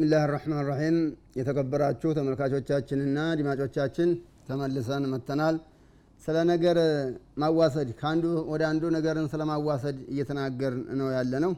ብስሚላህ ራሕማን ራሒም የተከበራችሁ ተመልካቾቻችንና አድማጮቻችን ተመልሰን መጥተናል። ስለ ነገር ማዋሰድ ከአንዱ ወደ አንዱ ነገርን ስለ ማዋሰድ እየተናገር ነው ያለ ነው።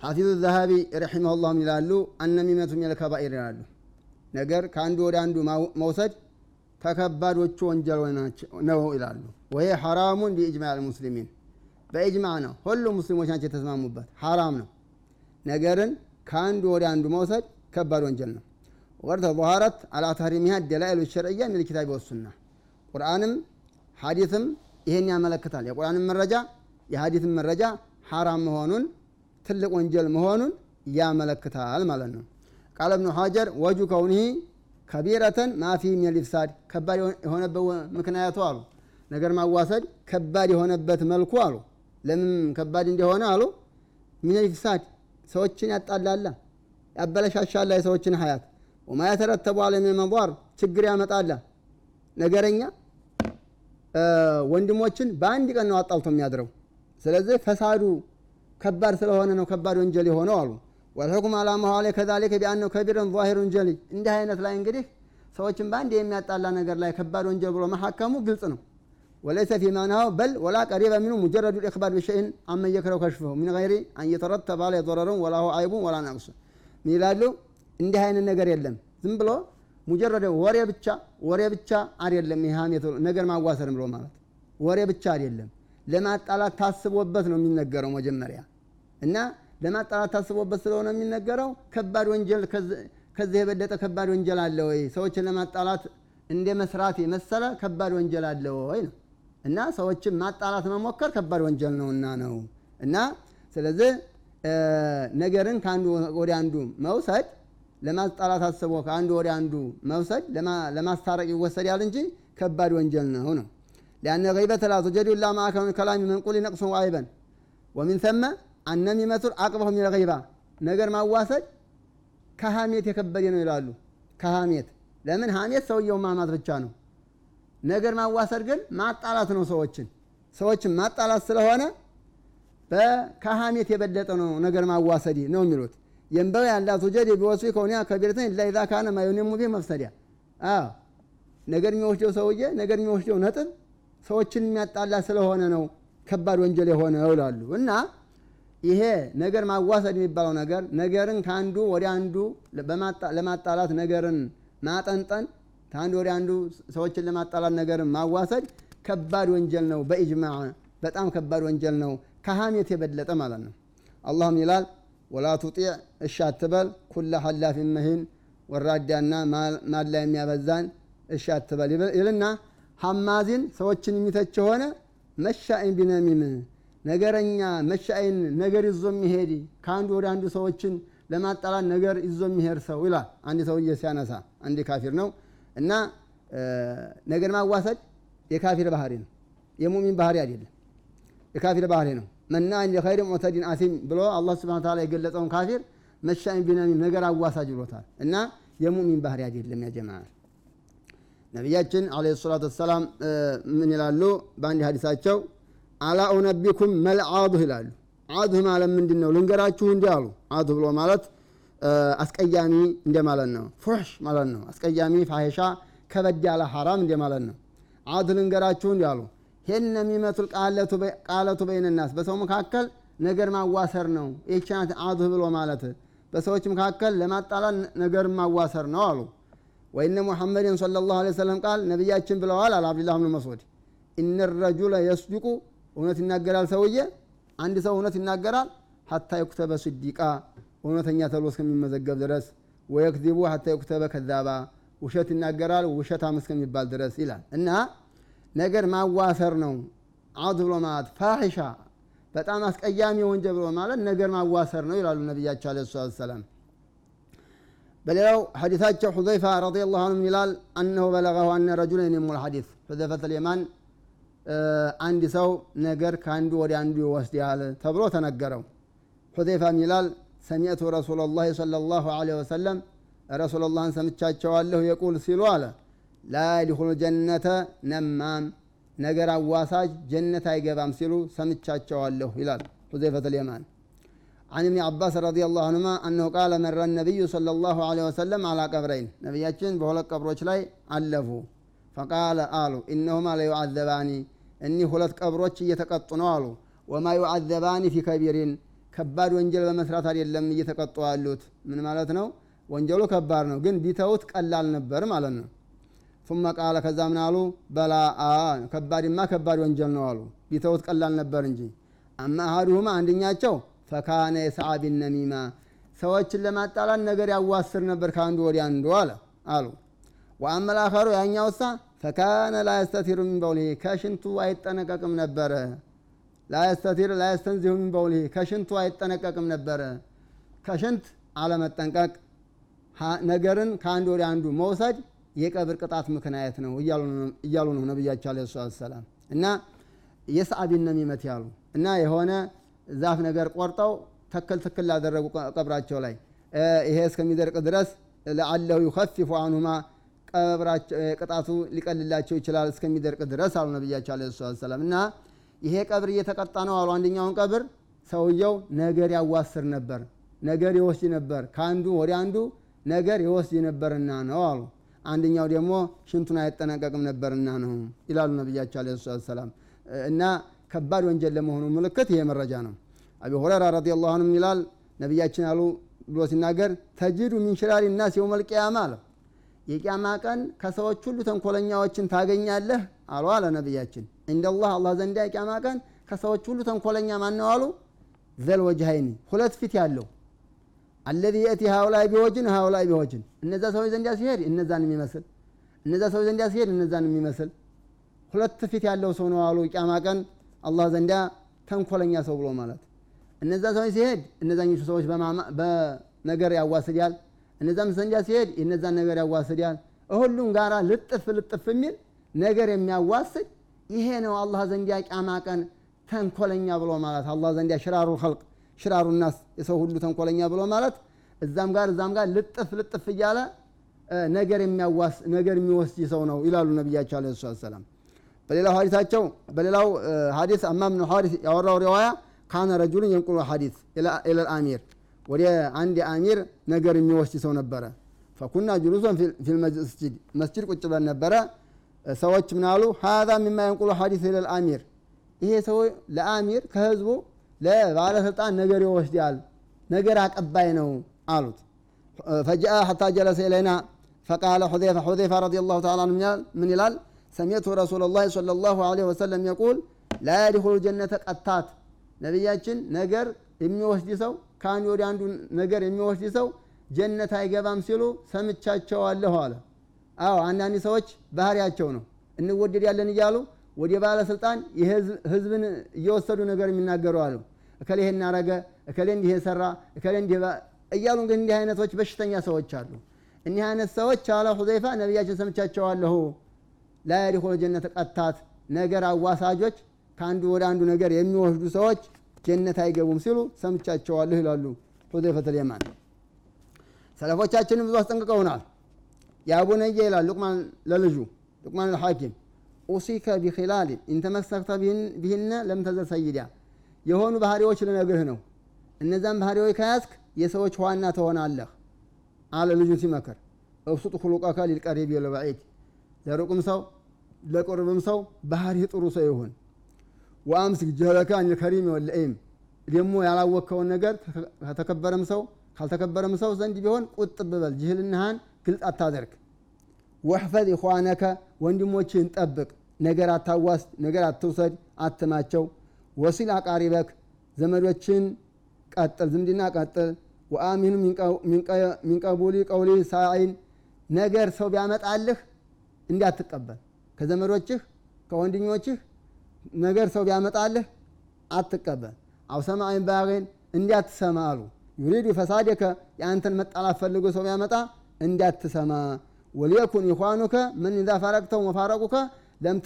ሐፊዙ ዘሀቢ ረሒመሁላህ ይላሉ አነሚመቱ ሚነል ይላሉ። ነገር ከአንዱ ወደ አንዱ መውሰድ ከከባዶቹ ወንጀል ነው ይላሉ። ወይ ሐራሙን ቢኢጅማዕ ልሙስሊሚን በኢጅማዕ ነው፣ ሁሉም ሙስሊሞች ናቸው የተስማሙበት ሐራም ነው። ነገርን ከአንዱ ወደ አንዱ መውሰድ ከባድ ወንጀል ነው። ወቀድ አላ ተህሪሚሃ ደላኢሉ ሸርዕያ ሚነል ኪታቢ ወሱና ቁርአንም ሐዲትም ይሄን ያመለክታል። የቁርአንም መረጃ የሐዲትም መረጃ ሐራም መሆኑን ትልቅ ወንጀል መሆኑን ያመለክታል ማለት ነው። ቃለ እብኑ ሐጀር ወጁ ከውኒሂ ከቢረተን ማፊ ሚነል ከባድ የሆነበት ምክንያቱ አሉ ነገር ማዋሰድ ከባድ የሆነበት መልኩ አሉ ለምን ከባድ እንደሆነ አሉ ሚነል ሰዎችን ያጣላላ ያበለሻሻላ የሰዎችን ሀያት። ወማ የተረተቡ አለ ሚነል መዷር ችግር ያመጣላ ነገረኛ ወንድሞችን በአንድ ቀን ነው አጣልቶ የሚያድረው። ስለዚህ ፈሳዱ ከባድ ስለሆነ ነው ከባድ ወንጀል የሆነው አሉ። ወልሑክም አላ መዋለ ከዛሊከ ቢአነው ከቢረን ዛሂሩን ጀሊ እንዲህ አይነት ላይ እንግዲህ ሰዎችን በአንድ የሚያጣላ ነገር ላይ ከባድ ወንጀል ብሎ መሐከሙ ግልጽ ነው ወለይሰ ፊ ማናው በል ወላ ቀሪበ ሚኑ ሙጀረዱ ልእክባር ብሸይን አመን የክረው ከሽፈው ሚን ገይሪ አንየተረተበ አለ የضረሩን ወላሁ አይቡን ወላ ነቅሱ ምን ይላሉ እንዲህ አይነት ነገር የለም ዝም ብሎ ሙጀረደ ወሬ ብቻ ወሬ ብቻ አይደለም ይህ ነገር ማዋሰር ብሎ ማለት። ወሬ ብቻ አይደለም ለማጣላት ታስቦበት ነው የሚነገረው መጀመሪያ። እና ለማጣላት ታስቦበት ስለሆነ የሚነገረው ከባድ ወንጀል ከዚህ የበለጠ ከባድ ወንጀል አለ ወይ? ሰዎችን ለማጣላት እንደ መስራት የመሰለ ከባድ ወንጀል አለ ወይ ነው እና ሰዎችን ማጣላት መሞከር ከባድ ወንጀል ነውና ነው። እና ስለዚህ ነገርን ከአንዱ ወደ አንዱ መውሰድ ለማጣላት አስቦ ከአንዱ ወደ አንዱ መውሰድ ለማስታረቅ ይወሰዳል እንጂ ከባድ ወንጀል ነው ነው። ሊአነ ገይበተ ላ ቱጀዱ ላ ማዕከ ከላሚ መንቁል ነቅሱ አይበን። ወሚን ሰመ አነሚመቱን አቅበሁ ሚነል ገይባ። ነገር ማዋሰድ ከሀሜት የከበደ ነው ይላሉ። ከሀሜት ለምን? ሀሜት ሰውየው ማማት ብቻ ነው ነገር ማዋሰድ ግን ማጣላት ነው ሰዎችን። ሰዎችን ማጣላት ስለሆነ ከሀሜት የበለጠ ነው ነገር ማዋሰድ ነው የሚሉት። የንበው ያላ ቱጀድ ቢወስፊ ከሆኒያ ከቢረተን ኢላ ኢዛ ካነ ማዩኒሙ ቢህ መፍሰዲያ። ነገር የሚወስደው ሰውዬ ነገር የሚወስደው ነጥብ ሰዎችን የሚያጣላ ስለሆነ ነው ከባድ ወንጀል የሆነው ይላሉ። እና ይሄ ነገር ማዋሰድ የሚባለው ነገር ነገርን ከአንዱ ወደ አንዱ ለማጣላት ነገርን ማጠንጠን ከአንዱ ወደ አንዱ ሰዎችን ለማጣላት ነገርን ማዋሰድ ከባድ ወንጀል ነው። በኢጅማዕ በጣም ከባድ ወንጀል ነው። ከሀሜት የበለጠ ማለት ነው። አላህም ይላል ወላ ቱጢዕ እሺ አትበል ኩለ ሐላፊን መሂን ወራዳና ማላ የሚያበዛን እሺ አትበል ይልና ሐማዚን ሰዎችን የሚተች ሆነ مشاء بنميم ነገረኛ مشاء ነገር ይዞ የሚሄድ ከአንዱ ወደ አንዱ ሰዎችን ለማጣላት ነገር ይዞ የሚሄድ ሰው ይላል። አንድ ሰውዬ ሲያነሳ አንድ ካፊር ነው እና ነገር ማዋሰድ የካፊር ባህሪ ነው። የሙሚን ባህሪ አይደለም። የካፊር ባህሪ ነው። مناع للخير معتد أثيم ብሎ አላህ سبحانه وتعالى የገለጸውን ካፊር مشاء بنميم ነገር አዋሳጅ ብሎታል። እና የሙሚን ባህሪ አይደለም يا جماعة ነቢያችን አለይሂ ሰላቱ ወሰላም ምን ይላሉ? በአንድ ሀዲሳቸው አላ ኡነቢኩም መልዓዱህ ይላሉ። አዱህ ማለት ምንድን ነው ልንገራችሁ እንዲህ አሉ። አዱህ ብሎ ማለት አስቀያሚ እንደ ማለት ነው። ፉሕሽ ማለት ነው። አስቀያሚ ፋሄሻ ከበድ ያለ ሐራም እንደ ማለት ነው። አዱህ ልንገራችሁ እንዲህ አሉ። ይህን ቃለቱ በይንናስ በሰው መካከል ነገር ማዋሰር ነው። ይህችናት አዱህ ብሎ ማለት። በሰዎች መካከል ለማጣላት ነገር ማዋሰር ነው አሉ። ወይነ ሙሐመድን صለ ላሁ ለ ወሰለም ቃል ነቢያችን ብለዋል አለ አብዱላህ ብን መስዑድ። ኢነ ረጁለ የስዱቁ እውነት ይናገራል ሰውዬ? አንድ ሰው እውነት ይናገራል? ሀታ የኩተበ ስዲቃ እውነተኛ ተብሎ እስከሚመዘገብ ድረስ ወየክዚቡ ሀታ የኩተበ ከዛባ ውሸት ይናገራል ውሸታም እስከሚባል ድረስ ይላል። እና ነገር ማዋሰር ነው። አውድ ብሎ ማለት ፋሒሻ በጣም አስቀያሚ ወንጀል ብሎ ማለት ነገር ማዋሰር ነው ይላሉ ነቢያቸው አለ ሰላት ሰላም በሌላው ሐዲታቸው ሁዘይፋ ረዲየላሁ ዐንሁ ይላል አነሁ በለገሁ አነ ረጁለን የሙል ሐዲስ ሁዘይፈት ልየማን አንድ ሰው ነገር ከአንዱ ወደ አንዱ ይወስዳል ተብሎ ተነገረው። ሁዘይፋም ይላል ሰሚዕቱ ረሱላ ላ ለ ላሁ ለ ወሰለም ረሱላ ላህን ሰምቻቸዋለሁ የቁል ሲሉ አለ ላ ሊኹሉ ጀነተ ነማም ነገር አዋሳጅ ጀነት አይገባም ሲሉ ሰምቻቸዋለሁ ይላል ሁዘይፈት ልየማን عن ابن عباس رضي الله عنهما أنه قال مر النبي صلى الله عليه وسلم على قبرين نبياتين بهلك قبروش لاي علفوا فقال آلو إنهما لا يعذباني إني هلت قبروش يتقطنوا آلو وما يعذباني في كبير ከባድ ወንጀል በመስራት አይደለም እየተቀጡ ያሉት። ምን ማለት ነው? ወንጀሉ ከባድ ነው ግን ቢተውት ቀላል ነበር ማለት ነው። ثم ቃለ ከዛ ምን አሉ? በላ ከባድማ ከባድ ወንጀል ነው አሉ። ቢተውት ቀላል ነበር እንጂ። أما أحدهما አንደኛቸው فكان يسعى بالنميمة ሰዎችን ለማጣላት ነገር ያዋስድ ነበር ከአንዱ ወዲያ አንዱ አለ አሉ። وأما الآخر ያኛውሳ فكان لا يستتر من بوله ከሽንቱ አይጠነቀቅም ነበረ لا يستتر لا يستنزه من بوله ከሽንቱ አይጠነቀቅም ነበረ። ከሽንት አለመጠንቀቅ ነገርን ከአንድ ወደ አንዱ መውሰድ የቀብር ቅጣት ምክንያት ነው እያሉ ነው ነቢያቸው አለ ሰላት ሰላም እና የሰአቢን ነሚመት ያሉ እና የሆነ ዛፍ ነገር ቆርጠው ተክል ትክል ላደረጉ ቀብራቸው ላይ ይሄ እስከሚደርቅ ድረስ ለአለሁ ዩከፊፉ አንሁማ ቅጣቱ ሊቀልላቸው ይችላል እስከሚደርቅ ድረስ አሉ ነቢያቸው አለ ሰላት ሰላም እና ይሄ ቀብር እየተቀጣ ነው አሉ። አንደኛውን ቀብር ሰውየው ነገር ያዋስር ነበር ነገር ይወስድ ነበር። ከአንዱ ወደ አንዱ ነገር ይወስድ ነበርና ነው አሉ። አንደኛው ደግሞ ሽንቱን አይጠነቀቅም ነበርና ነው ይላሉ ነቢያቸው አለ ሰላት ሰላም እና ከባድ ወንጀል ለመሆኑ ምልክት ይሄ መረጃ ነው። አቢ ሁረራ ረዲየላሁ ዐንሁ ይላል ነቢያችን አሉ ብሎ ሲናገር ተጅዱ ሚን ሽራሪ ናስ የውም ልቅያማ አለ። የቅያማ ቀን ከሰዎች ሁሉ ተንኮለኛዎችን ታገኛለህ አሉ አለ ነቢያችን እንደላህ አላህ ዘንዳ የቅያማ ቀን ከሰዎች ሁሉ ተንኮለኛ ማነው አሉ? ዘል ወጅሀይኒ ሁለት ፊት ያለው አለዚ የእቲ ሀውላይ ቢወጅን ሀውላይ ቢወጅን እነዛ ሰዎች ዘንዲያ ሲሄድ እነዛን የሚመስል እነዛ ሰዎች ዘንዲያ ሲሄድ እነዛን የሚመስል ሁለት ፊት ያለው ሰው ነው አሉ ቅያማ ቀን አላህ ዘንዳ ተንኮለኛ ሰው ብሎ ማለት። እነዛ ሰዎች ሲሄድ እነዛኞቹ ሰዎች በነገር ያዋስዳል። እነዛም ዘንዳ ሲሄድ የነዛን ነገር ያዋስዳል። ሁሉም ጋራ ልጥፍ ልጥፍ የሚል ነገር የሚያዋስድ ይሄ ነው አላህ ዘንዳ ቅያማ ቀን ተንኮለኛ ብሎ ማለት። አላህ ዘንዳ ሽራሩ ኸልቅ ሽራሩ ናስ የሰው ሁሉ ተንኮለኛ ብሎ ማለት። እዛም ጋር እዛም ጋር ልጥፍ ልጥፍ እያለ ነገር የሚያዋስ ነገር የሚወስድ ሰው ነው ይላሉ ነቢያቸው አለ ሰላም በሌላው ሀዲታቸው በሌላው ሀዲስ አማም ነው ሀዲስ ያወራው ሪዋያ ካነ ረጁልን የንቁሉ ሀዲስ ኢለል አሚር ወደ አንድ አሚር ነገር የሚወስድ ሰው ነበረ። ፈኩና ጁሉሶን ፊል መስጅድ መስጅድ ቁጭ ብለን ነበረ ሰዎች ምናሉ ሀዛ ሚማ የንቁሉ ሀዲስ ኢለል አሚር. ይሄ ሰው ለአሚር ከህዝቡ ለባለስልጣን ነገር ይወስዳል ነገር አቀባይ ነው አሉት። ፈጃአ ሐታ ጀለሰ ኢለይና ፈቃለ ሑዘይፋ ሑዘይፋ ረዲየላሁ ተዓላ ምን ይላል? ሰሚዕቱ ረሱለላህ ሰለላሁ ዐለይሂ ወሰለም የቁል ላ የድኹሉ ጀነተ ቀታት። ነቢያችን ነገር የሚወስድ ሰው ከአንድ ወደ አንዱ ነገር የሚወስድ ሰው ጀነት አይገባም ሲሉ ሰምቻቸዋለሁ አለ አዎ አንዳንድ ሰዎች ባህሪያቸው ነው። እንወደድ ያለን እያሉ ወደ ባለስልጣን ህዝብን እየወሰዱ ነገር የሚናገሩ አሉ። እከሌ ይሄን እናረገ እከሌ እንዲህ የሰራ እከሌ እንዲህ እያሉ እንግዲህ እንዲህ አይነቶች በሽተኛ ሰዎች አሉ። እኒህ አይነት ሰዎች አለ ሁዘይፋ ነቢያችን ሰምቻቸዋለሁ። ላ ጀነት ቀታት ነገር አዋሳጆች ከአንዱ ወደ አንዱ ነገር የሚወስዱ ሰዎች ጀነት አይገቡም ሲሉ ሰምቻቸዋለሁ ይላሉ ሁዘይፈት ልየማን ሰለፎቻችንም ብዙ አስጠንቅቀውናል የአቡነየ ይላል ሉቅማን ለልጁ ሉቅማን ልሐኪም ኡሲከ ቢኪላል ኢንተመሰክተ ቢህነ ለም ሰይዳ የሆኑ ባህሪዎች ልነግርህ ነው። እነዛን ባህሪዎች ከያዝክ የሰዎች ዋና ትሆናለህ አለ ልጁን ሲመክር። እብሱጥ ሁሉቀከ ሊልቀሪብ ለበዒድ ለሩቅም ሰው ለቁርብም ሰው ባህሪህ ጥሩ ሰው ይሁን። ወአምስክ ጀለካ አን ልከሪም ወለኢም ደግሞ ያላወቅከውን ነገር ከተከበረም ሰው ካልተከበረም ሰው ዘንድ ቢሆን ቁጥብ በል ግልጽ አታደርግ። ወሕፈዝ ኢኽዋነከ ወንድሞችህን ጠብቅ። ነገር አታዋስ ነገር አትውሰድ አትማቸው ወሲል አቃሪበክ ዘመዶችን ቀጥል ዝምድና ቀጥል። ወአሚኑ ሚንቀቡሊ ቀውሊ ሳይን ነገር ሰው ቢያመጣልህ እንዳትቀበል። ከዘመዶችህ ከወንድኞችህ ነገር ሰው ቢያመጣልህ አትቀበል። አው ሰማይን ባሬን እንዳትሰማ አሉ ዩሪዱ ፈሳደከ የአንተን መጣላት ፈልጎ ሰው ቢያመጣ እንዳትሰማ። ወሊየኩን ኢኽዋኑከ ምን ኢዛ ፈረቅተው መፋረቁከ ለም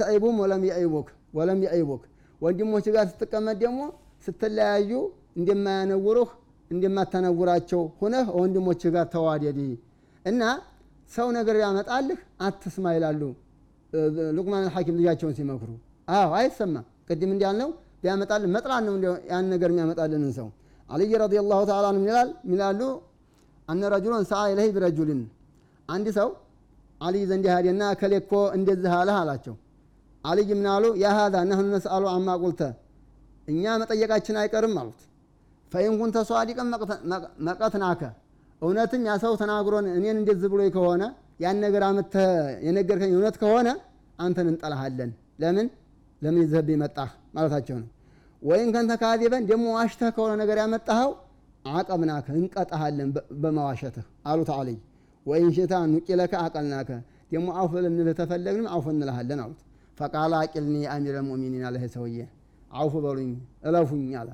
ወለም የዒቡክ ወንድሞች ጋር ስትቀመጥ ደግሞ ስትለያዩ እንደማያነውሩህ እንደማታነውራቸው ሁነህ ወንድሞች ጋር ተዋደድ። እና ሰው ነገር ያመጣልህ አትስማ ይላሉ። ሉቅማን ሐኪም ልጃቸውን ሲመክሩ። አዎ አይሰማ ቅድም እንዳልነው ቢያመጣልን መጥላት ነው ያን ነገር የሚያመጣልንን ሰው። አልይ ረዲየላሁ ተዓላ ሚላሉ አነ ረጁሉን ሰዓ ኢለይህ ቢረጁልን አንድ ሰው አልይ ዘንድ ሄደና እከሌ እኮ እንደዚህ አለህ አላቸው። አልይ ምን አሉ? ያ ነህኑ ነስአሉ አማ ቁልተ። እኛ መጠየቃችን አይቀርም አሉት። ፈኢን ኩንተ ሷዲቀን መቀትናከ። እውነትም ያ ሰው ተናግሮን እኔን እንደዚህ ብሎ ከሆነ ያን ነገር አምጥተህ የነገርከኝ እውነት ከሆነ አንተን እንጠላሃለን። ለምን? ለምን ይዘህብኝ መጣህ ማለታቸው ነው። ወይም ከንተ ካዚበን ደግሞ ዋሽተህ ከሆነ ነገር ያመጣኸው አቀብናከ እንቀጣሃለን በመዋሸትህ አሉት አልይ ወይን ሽታ ኑቂለከ አቀልናከ ደግሞ አውፍ ልንልህ ተፈለግንም አውፍ እንልሃለን አሉት። ፈቃላ አቂልኒ አሚረ ልሙእሚኒን አለ ሰውዬ አውፍ በሉኝ እለፉኝ አለ።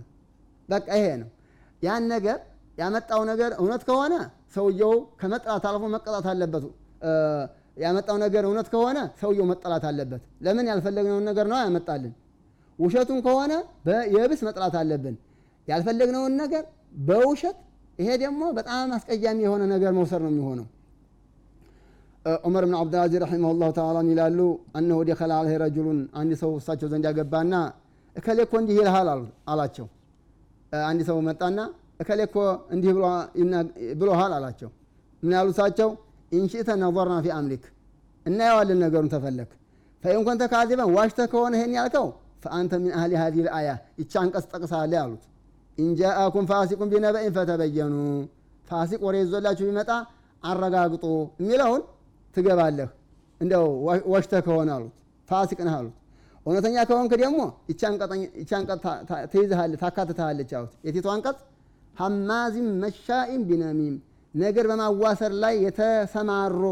በቃ ይሄ ነው። ያን ነገር ያመጣው ነገር እውነት ከሆነ ሰውየው ከመጠላት አልፎ መቀጣት አለበት። ያመጣው ነገር እውነት ከሆነ ሰውየው መጠላት አለበት። ለምን ያልፈለግነውን ነገር ነው ያመጣልን? ውሸቱን ከሆነ የብስ መጥላት አለብን። ያልፈለግነውን ነገር በውሸት ይሄ ደግሞ በጣም አስቀያሚ የሆነ ነገር መውሰድ ነው የሚሆነው። ዑመር ብን ዓብድልአዚዝ ረሒመሁ ላሁ ተዓላ ይላሉ? አነሁ ደኸለ አለህ ረጁሉን አንድ ሰው እሳቸው ዘንድ ያገባና እከሌ እኮ እንዲህ ይልሃል አላቸው። አንድ ሰው መጣና እከሌ እኮ እንዲህ ብሎሃል አላቸው። ምን ያሉ እሳቸው? ኢንሽእተ ነظርና ፊ አምሊክ እናየዋለን ነገሩን ተፈለክ። ፈኢን ካዚበን ዋሽተ ከሆነ ይሄን ያልከው? ፈአንተ ሚን አህሊ ሀዚህ ልአያ ይቻ አንቀጽ ጠቅሳለ አሉት ኢንጃአኩም ፋሲቁን ቢነበኢን ፈተበየኑ ፋሲቅ ወሬ ይዞላችሁ ቢመጣ አረጋግጡ የሚለውን ትገባለህ። እንደው ወሽተ ከሆነ አሉት። ፋሲቅ ነህ አሉት። እውነተኛ ከሆንክ ደግሞ ይቺ አንቀጽ ትይዝሃለች ታካትትሃለች አሉት። አንቀጽ ሀማዚም መሻኢም ቢነሚም ነገር በማዋሰር ላይ የተሰማሩ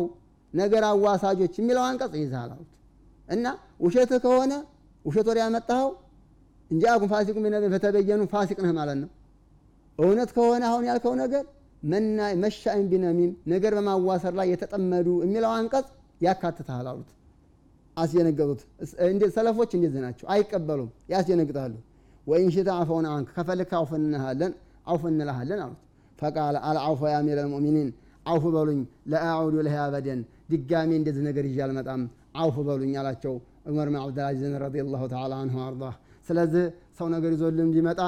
ነገር አዋሳጆች የሚለው አንቀጽ ይይዝሃል አሉት። እና ውሸትህ ከሆነ ውሸት ወደ ያመጣኸው እንጂ አኩም ፋሲቁን ቢነቢይን ፈተበየኑ ፋሲቅ ነህ ማለት ነው። እውነት ከሆነ አሁን ያልከው ነገር መሻኢም ቢነሚም ነገር በማዋሰር ላይ የተጠመዱ የሚለው አንቀጽ ያካትትሃል አሉት። አስደነገጡት። ሰለፎች እንደዚህ ናቸው? አይቀበሉም። ያስደነግጣሉ። ወኢን ሽታ አፈውን አንክ ከፈልክ አውፍ እንልሃለን አሉት። ፈቃለ አልዐውፈ ያ አሚረ ልሙእሚኒን አውፍ በሉኝ ለአዑዱ ለህ አበደን ድጋሜ እንደዚህ ነገር ይዤ አልመጣም አውፍ በሉኝ አላቸው ዑመር ብን ዓብድልዓዚዝን ረዲየላሁ ተዓላ አንሁ አርዳ ስለዚህ ሰው ነገር ይዞልን እንዲመጣ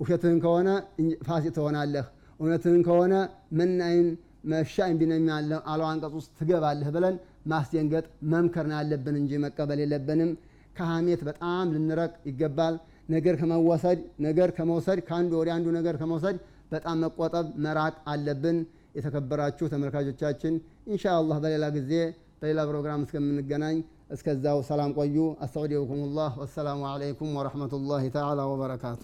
ውሸትህን ከሆነ ፋሲቅ ትሆናለህ። እውነትህን ከሆነ ምናይን መሻይን ቢነሚ አለው አንቀጽ ውስጥ ትገባለህ ብለን ማስደንገጥ መምከርን ያለብን እንጂ መቀበል የለብንም። ከሀሜት በጣም ልንረቅ ይገባል። ነገር ከመወሰድ ነገር ከመውሰድ ከአንዱ ወደ አንዱ ነገር ከመውሰድ በጣም መቆጠብ መራቅ አለብን። የተከበራችሁ ተመልካቾቻችን ኢንሻ አላህ በሌላ ጊዜ በሌላ ፕሮግራም እስከምንገናኝ እስከዛው ሰላም ቆዩ አስተውዲውኩም ላህ ወሰላሙ አለይኩም ወረሕመቱላሂ ተዓላ ወበረካቱ